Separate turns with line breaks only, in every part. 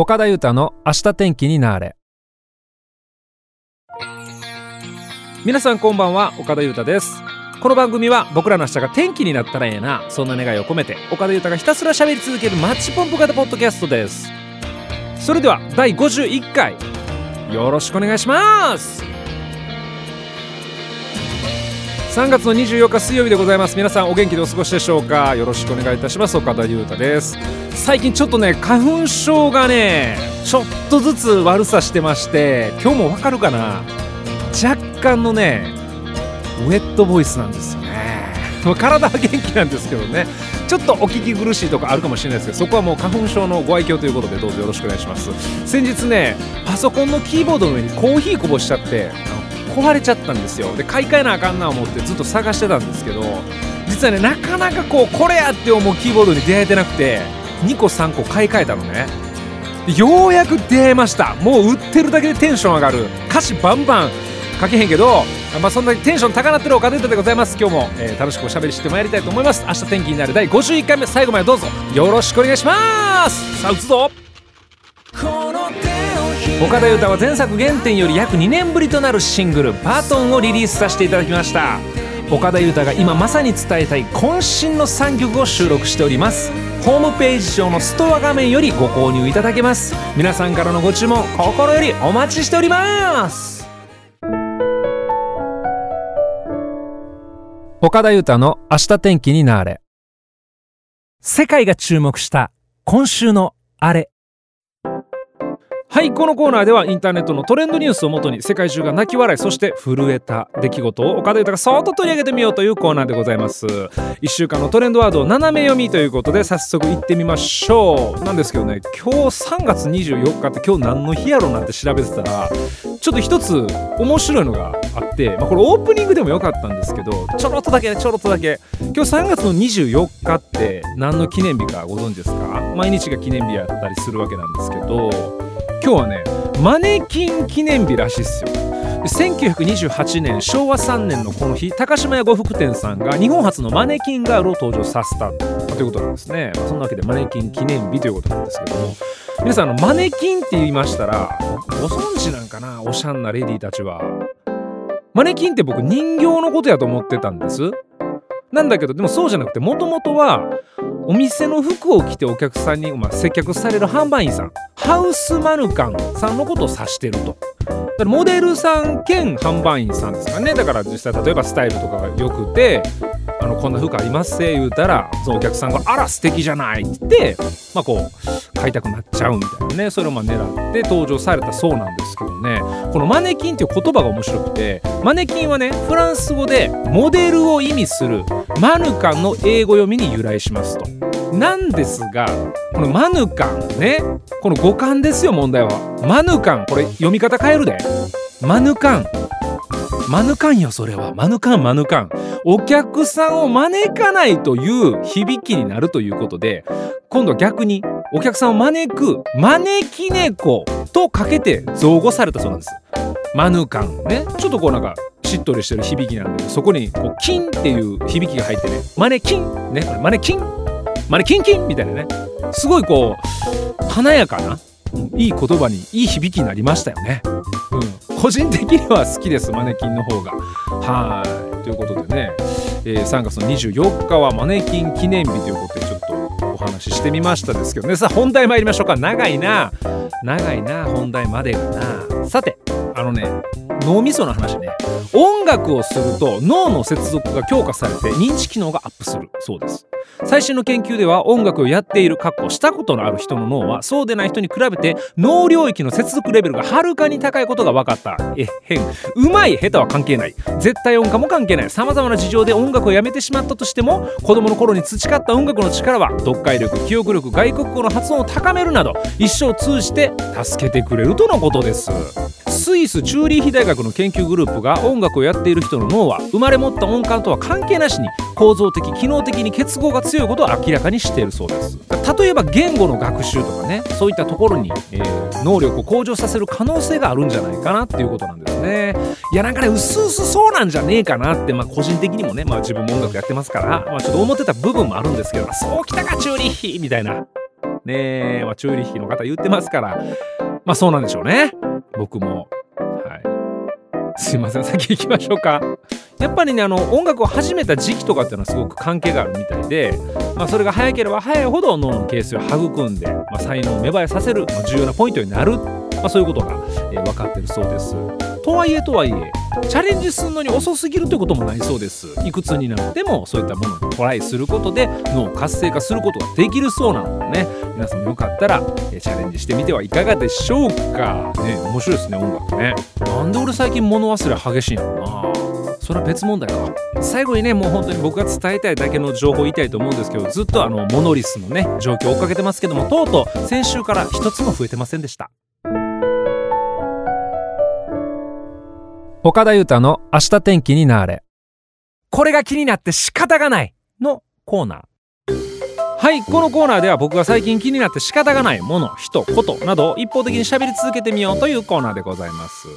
岡田裕太の明日天気になれ。皆さんこんばんは岡田裕太です。この番組は僕らの明日が天気になったらええなそんな願いを込めて岡田裕太がひたすら喋り続けるマッチポンプ型ポッドキャストです。それでは第51回よろしくお願いします。3月の24日水曜日でございます。皆さんお元気でお過ごしでしょうか？よろしくお願いいたします。岡田裕太です。最近ちょっとね花粉症がねちょっとずつ悪さしてまして今日もわかるかな？若干のねウェットボイスなんですよね。体は元気なんですけどね。ちょっとお聞き苦しいとこあるかもしれないですけどそこはもう花粉症のご愛嬌ということでどうぞよろしくお願いします。先日ねパソコンのキーボードの上にコーヒーこぼしちゃって壊れちゃったんですよ。で買い替えなあかんな思ってずっと探してたんですけど実はねなかなかこうこれやって思うキーボードに出会えてなくて2個3個買い替えたのね。ようやく出会えました。もう売ってるだけでテンション上がる。歌詞バンバン書けへんけどまあそんなテンション高鳴ってるお金でございます。今日も、えー、楽しくおしゃべりしてまいりたいと思います。明日天気になる第51回目最後までどうぞ。よろしくお願いします。さあ打つぞ。岡田裕太は前作原点より約2年ぶりとなるシングル「バトン」をリリースさせていただきました。岡田裕太が今まさに伝えたい渾身の3曲を収録しております。ホームページ上のストア画面よりご購入いただけます。皆さんからのご注文心よりお待ちしております。岡田裕太の明日天気になれ。世界が注目した今週のあれ。はいこのコーナーではインターネットのトレンドニュースをもとに世界中が泣き笑いそして震えた出来事を岡田豊がそっと取り上げてみようというコーナーでございます。1週間のトレンドワードを斜め読みということで早速行ってみましょう。なんですけどね今日3月24日って今日何の日やろなんて調べてたらちょっと一つ面白いのがあって、まあ、これオープニングでもよかったんですけどちょろっとだけねちょろっとだけ。今日3月の24日って何の記念日かご存知ですか？毎日が記念日やったりするわけなんですけど今日はねマネキン記念日らしいっすよ。1928年昭和3年のこの日高島屋呉服店さんが日本初のマネキンガールを登場させたということなんですね、まあ、そんなわけでマネキン記念日ということなんですけども。皆さんあのマネキンって言いましたらご存知なんかな？おしゃんなレディーたちは。マネキンって僕人形のことやと思ってたんですなんだけどでもそうじゃなくてもともとはお店の服を着てお客さんに、まあ、接客される販売員さんハウスマヌカンさんのことを指してると。だからモデルさん兼販売員さんですかねだから実際例えばスタイルとかが良くてあのこんな服ありますせ言うたらそのお客さんが「あら素敵じゃない」って言ってまあこう買いたくなっちゃうみたいなねそれをまあ狙って登場されたそうなんですけどね。このマネキンっていう言葉が面白くてマネキンはねフランス語でモデルを意味するマヌカンの英語読みに由来しますと。なんですがこのマヌカンねこの五感ですよ問題は。マヌカンこれ読み方変えるで。マヌカンマヌカンよそれは。マヌカンマヌカン。お客さんを招かないという響きになるということで今度は逆にお客さんを招く招き猫とかけて造語されたそうなんです。マヌカン。ね。ちょっとこうなんかしっとりしてる響きなんでそこにこうキンっていう響きが入ってね。マネキン。ね。マネキン。マネキンキンみたいなね。すごいこう華やかないい言葉にいい響きになりましたよね。うん、個人的には好きですマネキンの方が。はい。ということでね、えー、3月の24日はマネキン記念日ということでちょっとお話ししてみましたですけどね。さあ本題参りましょうか。長いな。長いな本題までがな。さてあのね脳みその話ね。音楽をすると脳の接続が強化されて認知機能がアップするそうです。最新の研究では音楽をやっている過去したことのある人の脳はそうでない人に比べて脳領域の接続レベルがはるかに高いことが分かった。えへんうまい下手は関係ない。絶対音感も関係ない。さまざまな事情で音楽をやめてしまったとしても子供の頃に培った音楽の力は読解力記憶力外国語の発音を高めるなど一生通じて助けてくれるとのことです。スイスチューリーヒ大学の研究グループが音楽をやっている人の脳は生まれ持った音感とは関係なしに構造的機能的に結合が強いことを明らかにしているそうです。例えば言語の学習とかねそういったところに、えー、能力を向上させる可能性があるんじゃないかなっていうことなんですね。いやなんかねうすうすそうなんじゃねえかなって、まあ、個人的にもね、まあ、自分も音楽やってますから、まあ、ちょっと思ってた部分もあるんですけどそうきたかチューリーみたいな。ねえ、まあ、チューリッヒの方言ってますからまあそうなんでしょうね。僕も。はい。すいません先行きましょうか。やっぱりねあの音楽を始めた時期とかっていうのはすごく関係があるみたいで、まあ、それが早ければ早いほど脳の形成を育んで、まあ、才能を芽生えさせる、まあ、重要なポイントになる、まあ、そういうことが、えー、分かってるそうです。とはいえとはいえチャレンジするのに遅すぎるということもないそうです。いくつになってもそういったものにトライすることで脳を活性化することができるそうなのでね。皆さんもよかったら、えチャレンジしてみてはいかがでしょうか。ね面白いですね音楽ね。なんで俺最近物忘れ激しいのかな。それは別問題か最後にねもう本当に僕が伝えたいだけの情報を言いたいと思うんですけどずっとあのモノリスのね状況を追っかけてますけどもとうとう先週から一つも増えてませんでした。岡田裕太の明日天気になれ。これが気になって仕方がないのコーナー。はいこのコーナーでは僕が最近気になって仕方がないもの人ことなどを一方的に喋り続けてみようというコーナーでございます。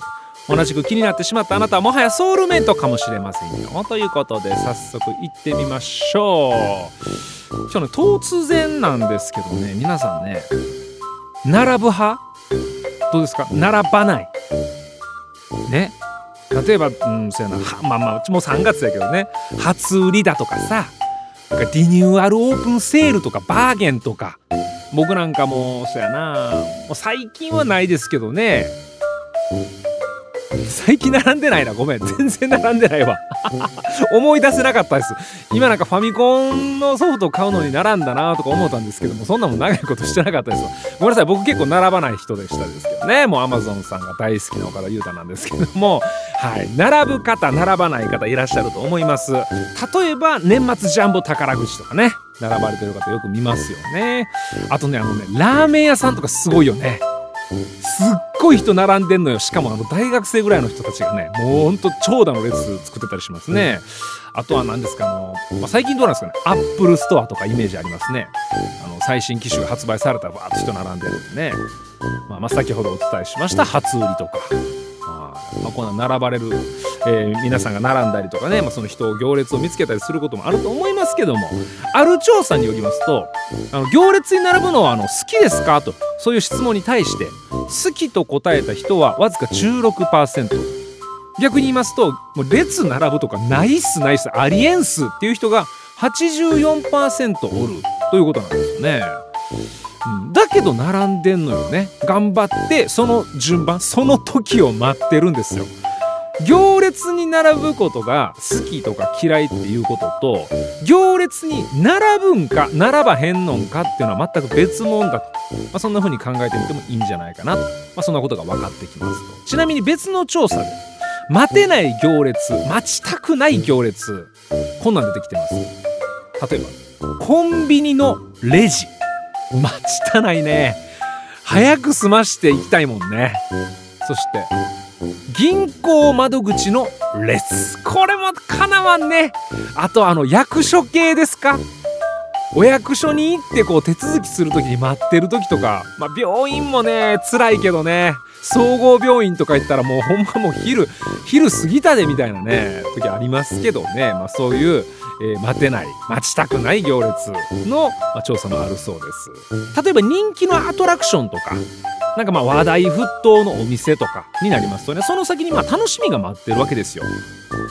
同じく気になってしまったあなたはもはやソウルメイトかもしれませんよ。ということで早速行ってみましょう。今日ね突然なんですけどね。皆さんね並ぶ派？どうですか？並ばない。ね？例えばうんそうやな。まあまあうちも3月やけどね。初売りだとかさ。リニューアルオープンセールとかバーゲンとか。僕なんかもそうやな。もう最近はないですけどね。最近並んでないなごめん。全然並んでないわ。思い出せなかったです。今なんかファミコンのソフトを買うのに並んだなとか思ったんですけどもそんなもん長いことしてなかったですわ。ごめんなさい。僕結構並ばない人でしたですけどね。もうアマゾンさんが大好きな岡田裕太なんですけども。はい。並ぶ方並ばない方いらっしゃると思います。例えば年末ジャンボ宝くじとかね。並ばれてる方よく見ますよね。あとねあのねラーメン屋さんとかすごいよね。すっごい人並んでんのよ。しかもあの大学生ぐらいの人たちがねもうほんと長蛇の列作ってたりしますね。あとは何ですかあの、まあ、最近どうなんですかね。アップルストアとかイメージありますね。あの最新機種が発売されたらバーッと人並んでるんでね、まあ、まあ先ほどお伝えしました初売りとか。まあ、こんな並ばれる、えー、皆さんが並んだりとかね、まあ、その人を行列を見つけたりすることもあると思いますけどもある調査によりますとあの行列に並ぶのはあの好きですか？とそういう質問に対して好きと答えた人はわずか16%逆に言いますともう列並ぶとかないっすないっすありえんすっていう人が84%おるということなんですよね。だけど並んでんのよね。頑張ってその順番その時を待ってるんですよ行列に並ぶことが好きとか嫌いっていうことと行列に並ぶんか並ばへんのんかっていうのは全く別物だと、まあ、そんな風に考えてみてもいいんじゃないかな。と、まあ、そんなことが分かってきます。とちなみに別の調査で待てない行列待ちたくない行列こんなん出てきてます。例えばコンビニのレジ。待ちたないね。早く済ましていきたいもんね。そして銀行窓口の列これもかなわんね。あとあの役所系ですか。お役所に行ってこう手続きする時に待ってる時とか、まあ、病院もね辛いけどね。総合病院とか行ったらもうほんまもう昼昼過ぎたでみたいなね時ありますけどね、まあ、そういうえー、待てない待ちたくない行列の、まあ、調査もあるそうです。例えば人気のアトラクションとか。なんかまあ話題沸騰のお店とかになりますとね。その先にまあ楽しみが待ってるわけですよ。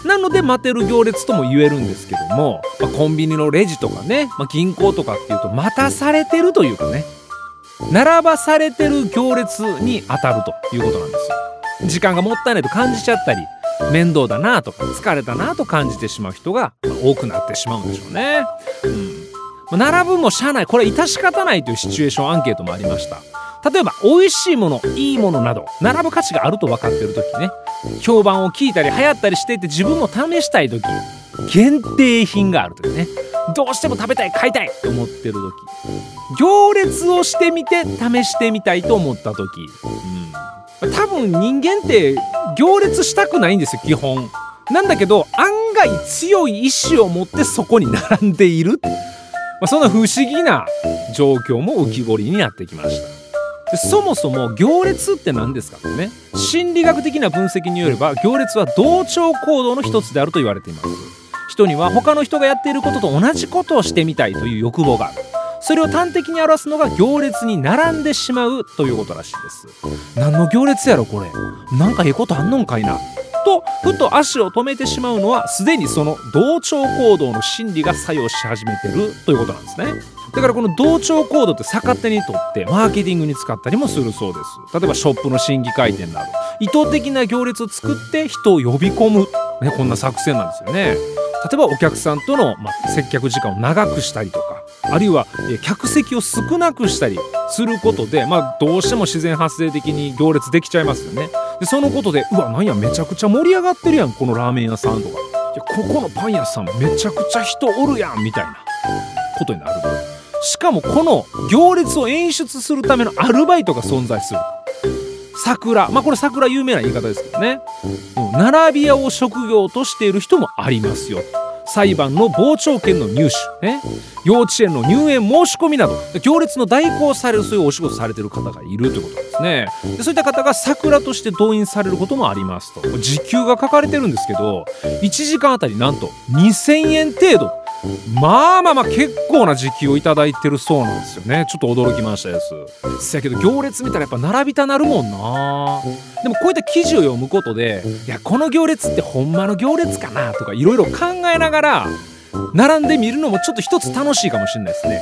なので待てる行列とも言えるんですけども、まあ、コンビニのレジとかね、まあ、銀行とかっていうと待たされてるというかね並ばされてる行列に当たるということなんですよ。時間がもったいないと感じちゃったり面倒だなとか疲れたなと感じてしまう人が多くなってしまうんでしょうね。うん、並ぶもしゃあない。これ致し方ないというシチュエーションアンケートもありました。例えば美味しいものいいものなど並ぶ価値があると分かっている時ね評判を聞いたり流行ったりしていて自分も試したい時限定品がある時ねどうしても食べたい買いたいと思ってる時行列をしてみて試してみたいと思った時、うん、多分人間って行列したくないんですよ基本。なんだけど案外強い意志を持ってそこに並んでいる、まあ、そんな不思議な状況も浮き彫りになってきました。でそもそも行列って何ですかってね。心理学的な分析によれば行列は同調行動の一つであると言われています。人には他の人がやっていることと同じことをしてみたいという欲望がある。それを端的に表すのが行列に並んでしまうということらしいです。何の行列やろこれ。なんかええことあんのんかいな。とふと足を止めてしまうのはすでにその同調行動の心理が作用し始めてるということなんですね。だからこの同調行動って逆手にとってマーケティングに使ったりもするそうです。例えばショップの新規開店など。意図的な行列を作って人を呼び込む、ね、こんな作戦なんですよね。例えばお客さんとの、ま、接客時間を長くしたりとか。あるいは客席を少なくしたりすることで、まあ、どうしても自然発生的に行列できちゃいますよね。でそのことでうわなんやめちゃくちゃ盛り上がってるやんこのラーメン屋さんとか。いやここのパン屋さんめちゃくちゃ人おるやんみたいなことになるしかもこの行列を演出するためのアルバイトが存在する。桜。まあこれ桜有名な言い方ですけどね、並び屋を職業としている人もありますよ。裁判の傍聴券の入手、ね、幼稚園の入園申し込みなど。行列の代行されるそういうお仕事されてる方がいるということですね。でそういった方が桜として動員されることもありますと。時給が書かれてるんですけど1時間あたりなんと2000円程度。まあまあまあ結構な時給を頂いてるそうなんですよね。ちょっと驚きましたです。せやけど行列見たらやっぱ並びたなるもんな。でもこういった記事を読むことでいやこの行列ってほんまの行列かなとかいろいろ考えながら並んでみるのもちょっと一つ楽しいかもしれないですね。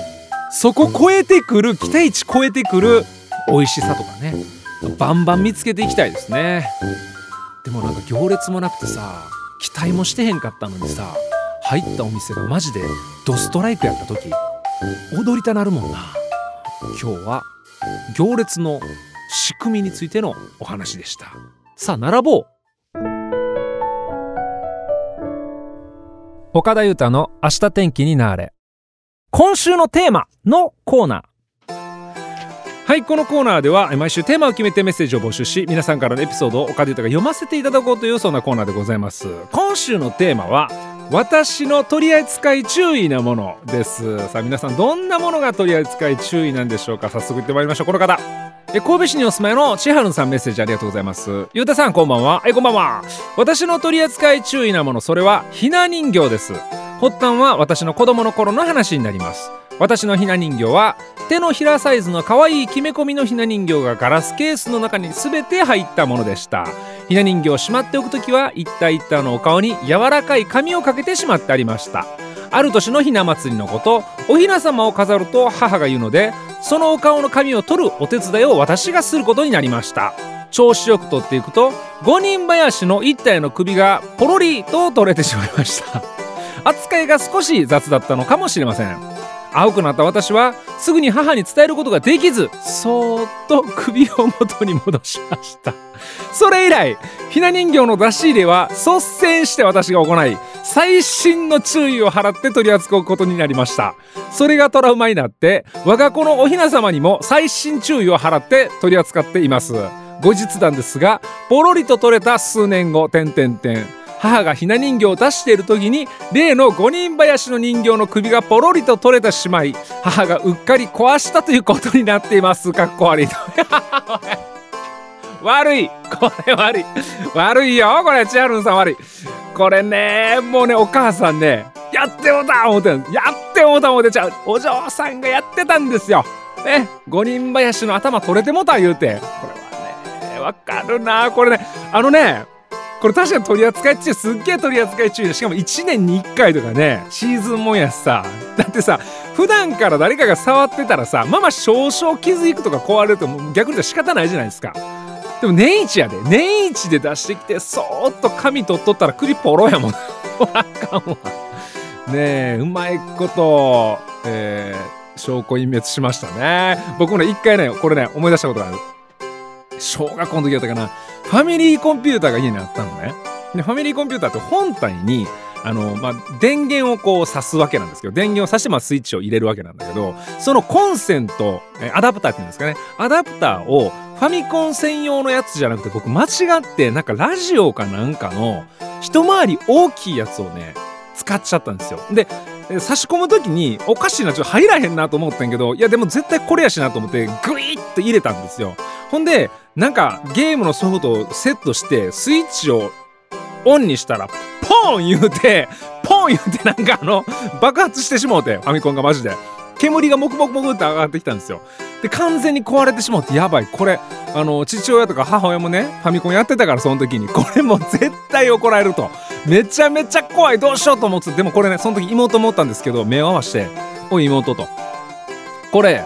そこ超えてくる期待値超えてくる美味しさとかね。バンバン見つけていきたいですね。でもなんか行列もなくてさ期待もしてへんかったのにさ入ったお店がマジでドストライクやった時踊りたなるもんな。今日は行列の仕組みについてのお話でした。さあ並ぼう。岡田裕太の明日天気になれ。今週のテーマのコーナー。はいこのコーナーでは毎週テーマを決めてメッセージを募集し皆さんからのエピソードを岡田裕太が読ませていただこうというそんなコーナーでございます。今週のテーマは私の取り扱い注意なものです。さあ皆さんどんなものが取り扱い注意なんでしょうか？早速いってまいりましょう。この方。え神戸市にお住まいの千春さんメッセージありがとうございます。ゆうたさんこんばんは。えこんばんは。私の取り扱い注意なものそれはひな人形です。発端は私の子供の頃の話になります。私のひな人形は手のひらサイズの可愛いきめ込みのひな人形がガラスケースの中に全て入ったものでした。ひな人形をしまっておくときは一体一体のお顔に柔らかい紙をかけてしまってありました。ある年のひな祭りのことおひな様を飾ると母が言うのでそのお顔の紙を取るお手伝いを私がすることになりました。調子よく取っていくと五人林の一体の首がポロリと取れてしまいました。扱いが少し雑だったのかもしれません。青くなった私はすぐに母に伝えることができずそーっと首を元に戻しました。それ以来ひな人形の出し入れは率先して私が行い細心の注意を払って取り扱うことになりました。それがトラウマになって我が子のおひな様にも細心注意を払って取り扱っています。後日談ですがポロリと取れた数年後点点点母がひな人形を出している時に例の五人林の人形の首がポロリと取れてしまい母がうっかり壊したということになっています。かっこ悪い。悪い。これ悪い。悪いよ。これ千春さん悪い。これねもうねお母さんねやってもた思ってやってもた思ってちゃうお嬢さんがやってたんですよ。ね五人林の頭取れてもた言うて。これはねわかるな。これねあのねこれ確かに取り扱い注意すっげえ取り扱い注意でしかも1年に1回とかねシーズンもんやしさ。だってさ普段から誰かが触ってたらさまあまあ少々傷いくとか壊れると逆に言うと仕方ないじゃないですか。でも年一やで。年一で出してきてそーっと紙取っとったら首ポロやもん。あかんわ。ねえうまいことえー、証拠隠滅しましたね。僕もね一回ねこれね思い出したことがある。小学校の時だったかな。ファミリーコンピューターが家にあったのね。でファミリーコンピューターって本体にあの、まあ、電源をこう挿すわけなんですけど電源を挿して、まあ、スイッチを入れるわけなんだけどそのコンセントえアダプターっていうんですかねアダプターをファミコン専用のやつじゃなくて僕間違ってなんかラジオかなんかの一回り大きいやつをね使っちゃったんですよ。で差し込む時におかしいなちょっと入らへんなと思ったんけどいやでも絶対これやしなと思ってグイッと入れたんですよ。ほんでなんかゲームのソフトをセットしてスイッチをオンにしたらポン言うてポーン言うてなんかあの爆発してしもうてファミコンがマジで。煙がもくもくもくって上がってきたんですよ。で完全に壊れてしまってやばい。これあの父親とか母親もねファミコンやってたからその時にこれもう絶対怒られると。めちゃめちゃ怖い。どうしようと思ってでもこれねその時妹思ったんですけど目を合わして「おい妹」と「これ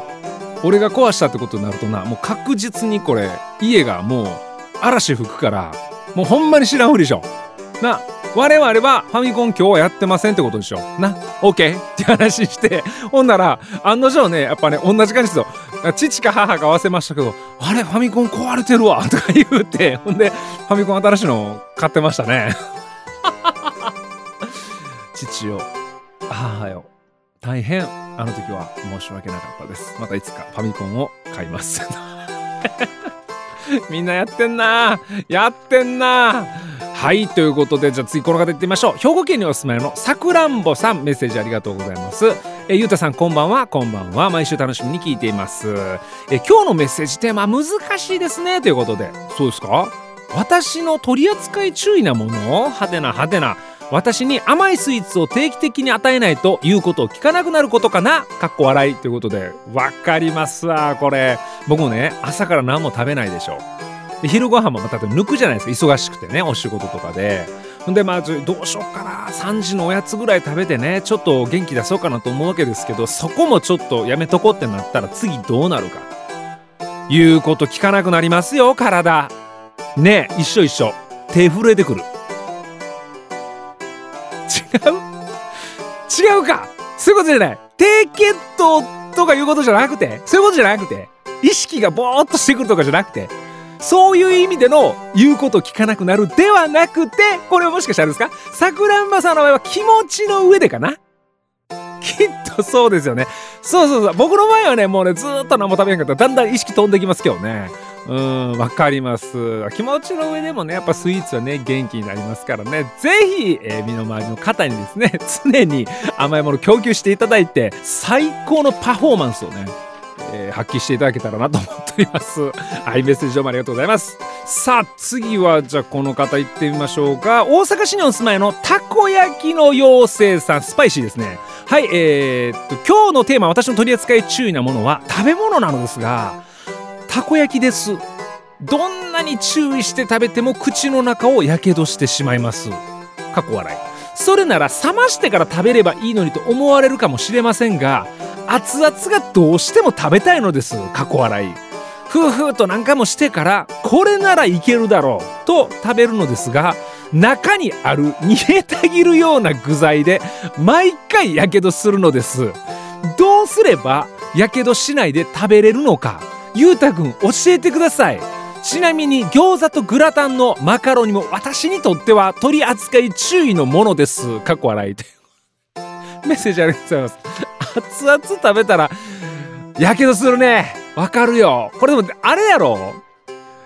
俺が壊したってことになるとなもう確実にこれ家がもう嵐吹くからもうほんまに知らんふりでしょな我々はファミコン今日はやってませんってことでしょな OK って話してほんなら案の定ねやっぱね同じ感じですよ。父か母か合わせましたけどあれファミコン壊れてるわとか言うてほんでファミコン新しいの買ってましたね。父よ母よ。大変あの時は申し訳なかったです。またいつかファミコンを買います。みんなやってんな。やってんな。はいということでじゃあ次この方いってみましょう。兵庫県にお住まいのさくらんぼさんメッセージありがとうございます。えゆうたさんこんばんは。こんばんは。毎週楽しみに聞いています。え今日のメッセージテーマ難しいですね。ということで。そうですか？私の取り扱い注意なもの？派手な派手な私に甘いスイーツを定期的に与えないということを聞かなくなることかなかっこ笑いということでわかります。わこれ僕もね朝から何も食べないでしょ。で昼ご飯もまた抜くじゃないですか忙しくてね。お仕事とかでほんでまずどうしようかな。3時のおやつぐらい食べてねちょっと元気出そうかなと思うわけですけどそこもちょっとやめとこうってなったら次どうなるか。いうこと聞かなくなりますよ体。ね一緒一緒。手震えてくる。違うか。そういうことじゃない。低血糖とかいうことじゃなくてそういうことじゃなくて意識がボーっとしてくるとかじゃなくてそういう意味での言うこと聞かなくなるではなくてこれはもしかしたらですか？さくらんぼさんの場合は気持ちの上でかな？きっとそうですよね。そうそうそう。僕の場合はねもうねずっと何も食べへんかった。らだんだん意識飛んできますけどね。うんわかります気持ちの上でもねやっぱスイーツはね元気になりますからね是非、えー、身の回りの方にですね 常に甘いもの供給していただいて最高のパフォーマンスをねえー、発揮していただけたらなと思っております。はい、メッセージどうもありがとうございます。さあ、次はじゃあこの方行ってみましょうか。大阪市にお住まいのたこ焼きの妖精さん、スパイシーですね。はい、えー、っと、今日のテーマ、私の取り扱い注意なものは食べ物なのですが、たこ焼きです。どんなに注意して食べても口の中をやけどしてしまいます。過去笑い。それなら冷ましてから食べればいいのにと思われるかもしれませんが熱々がどうしても食べたいのです過去笑いふうふうと何回もしてからこれならいけるだろうと食べるのですが中にある煮えたぎるような具材で毎回やけどするのですどうすればやけどしないで食べれるのかゆうたくん教えてください。ちなみに餃子とグラタンのマカロニも私にとっては取り扱い注意のものです。過去笑い。メッセージありがとうございます。熱々食べたらやけどするね。わかるよ。これでもあれやろ。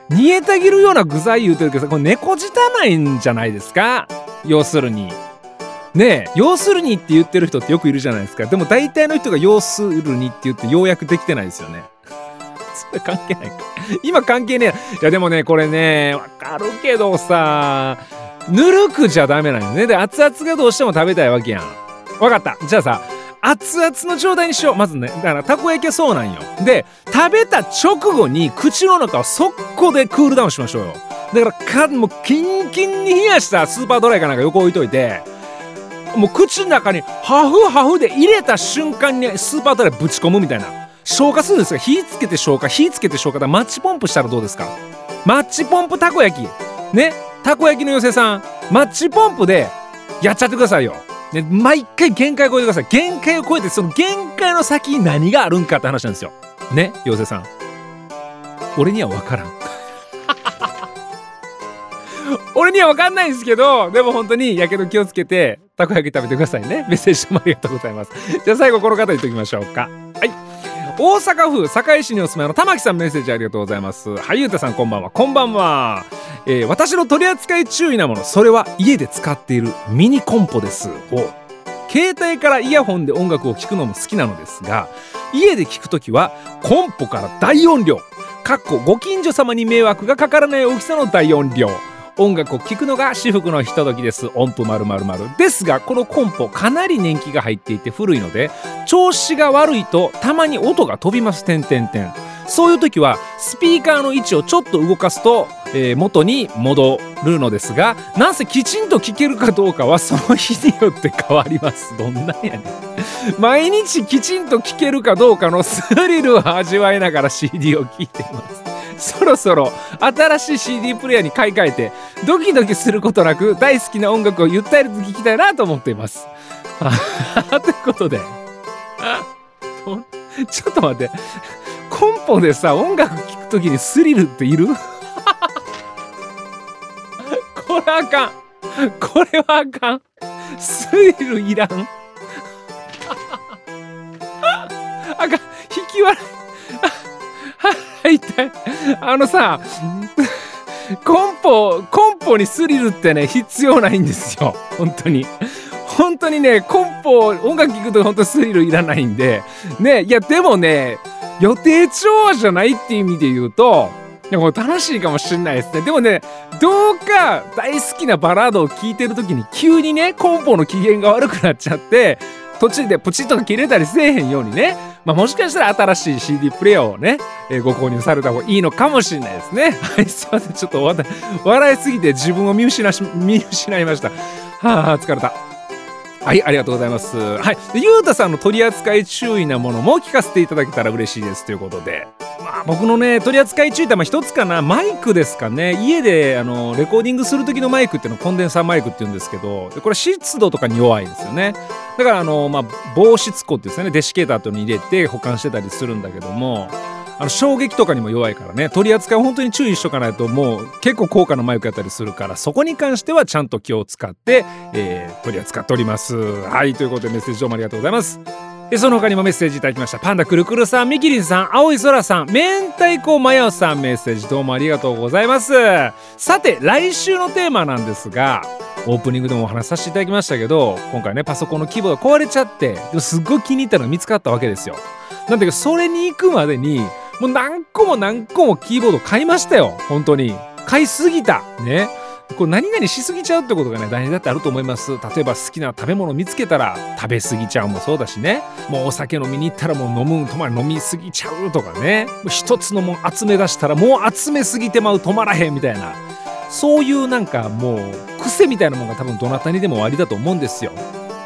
煮えたぎるような具材言うてるけどこれ猫舌ないんじゃないですか？要するに。ねえ要するにって言ってる人ってよくいるじゃないですか。でも大体の人が要するにって言ってようやくできてないですよね。そ れ関係ないか。今関係ねえいやでもねこれねわかるけどさぬるくじゃダメなんよね。で熱々がどうしても食べたいわけやん。わかった。じゃあさ熱々の状態にしよう。まずねだからたこ焼きはそうなんよ。で食べた直後に口の中を速攻でクールダウンしましょうよ。だからかもうキンキンに冷やしたスーパードライかなんか横置いといてもう口の中にハフハフで入れた瞬間にスーパードライぶち込むみたいな。消化するんですが火つけて消化火つけて消化だ。マッチポンプしたらどうですか？マッチポンプたこ焼き。ね？たこ焼きの妖精さん。マッチポンプでやっちゃってくださいよ。ね、毎回限界を超えてください。限界を超えてその限界の先に何があるんかって話なんですよ。ね？妖精さん。俺には分からん。俺には分かんないんですけどでも本当にやけど気をつけてたこ焼き食べてくださいね。メッセージもありがとうございます。じゃあ最後この方言っておきましょうか。はい。大阪府堺市にお住まいの玉木さんメッセージありがとうございます。はいゆうたさんこんばんは。こんばんは、えー、私の取り扱い注意なものそれは家で使っているミニコンポです。携帯からイヤホンで音楽を聴くのも好きなのですが家で聴くときはコンポから大音量かっこご近所様に迷惑がかからない大きさの大音量。音楽を聴くのが至福のひとときです。音符丸々丸ですがこのコンポかなり年季が入っていて古いので調子が悪いとたまに音が飛びます。点点点そういう時はスピーカーの位置をちょっと動かすと、えー、元に戻るのですがなんせきちんと聴けるかどうかはその日によって変わります。どんなんやねん。毎日きちんと聴けるかどうかのスリルを味わいながら CD を聴いています。そろそろ新しい CD プレイヤーに買い替えてドキドキすることなく大好きな音楽をゆったりと聴きたいなと思っています。ということで。ちょっと待って。コンポでさ音楽聴く時にスリルっている？これあかん。これはあかん。スリルいらん。あかん。引き笑い。痛いあのさコンポコンポにスリルってね必要ないんですよ。本当に。本当にねコンポ音楽聴くと本当スリルいらないんで。ねいやでもね予定調和じゃないっていう意味で言うとでも楽しいかもしれないですね。でもねどうか大好きなバラードを聴いてる時に急にねコンポの機嫌が悪くなっちゃって途中でプチッとか切れたりせえへんようにね、まあ、もしかしたら新しい CD プレイヤーをね、えー、ご購入された方がいいのかもしれないですね。はい、すいません。ちょっと笑いすぎて自分を見失し見失いました。はあ、疲れた。はいありがとうございますはいゆうたさんの取り扱い注意なものも聞かせていただけたら嬉しいですということで僕のね取り扱い注意ってまあ一つかな。マイクですかね。家であのレコーディングする時のマイクっていうのコンデンサーマイクって言うんですけど。これ湿度とかに弱いですよね。だからあのまあ防湿庫っていうんですね。デシケーターとに入れて保管してたりするんだけども。あの衝撃とかにも弱いからね。取り扱い本当に注意しとかないともう結構高価なマイクやったりするからそこに関してはちゃんと気を使って、えー、取り扱っております。はいということでメッセージどうもありがとうございます。でその他にもメッセージいただきました。パンダくるくるさんみきりんさん青い空さん明太子マヤオさんメッセージどうもありがとうございます。さて来週のテーマなんですがオープニングでもお話しさせていただきましたけど今回ねパソコンのキーボード壊れちゃってでもすっごい気に入ったのが見つかったわけですよ。なんだけどそれに行くまでにもう何個も何個もキーボード買いましたよ。本当に。買いすぎた。ね。こう何々しすぎちゃうってことがね大事だってあると思います。例えば好きな食べ物見つけたら食べ過ぎちゃうもそうだしね。もうお酒飲みに行ったらもう飲む止まり飲みすぎちゃうとかね。一つのもん集め出したらもう集めすぎてまう止まらへんみたいな。そういうなんかもう癖みたいなもんが多分どなたにでもありだと思うんですよ。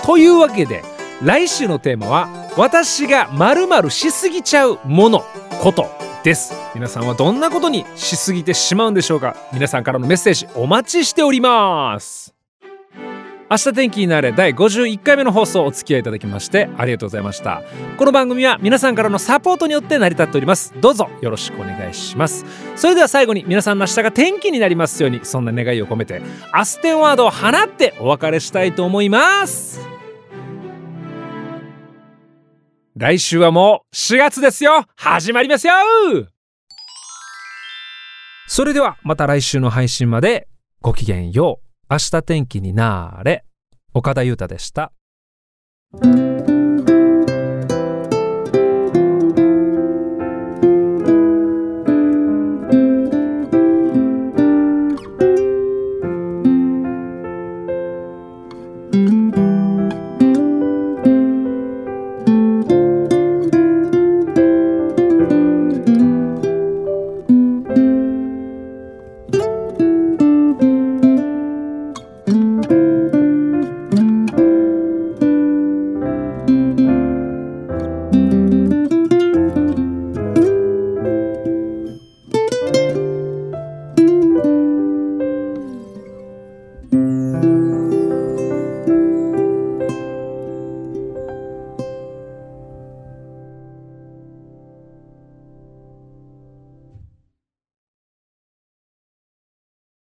というわけで来週のテーマは私が〇〇しすぎちゃうものこと。です。皆さんはどんなことにしすぎてしまうんでしょうか？皆さんからのメッセージお待ちしております。明日天気になれ第51回目の放送お付き合いいただきましてありがとうございました。この番組は皆さんからのサポートによって成り立っております。どうぞよろしくお願いします。それでは最後に皆さんの明日が天気になりますようにそんな願いを込めてアステンワードを放ってお別れしたいと思います。来週はもう4月ですよ始まりますよそれではまた来週の配信までごきげんよう。明日天気になれ。岡田裕太でした。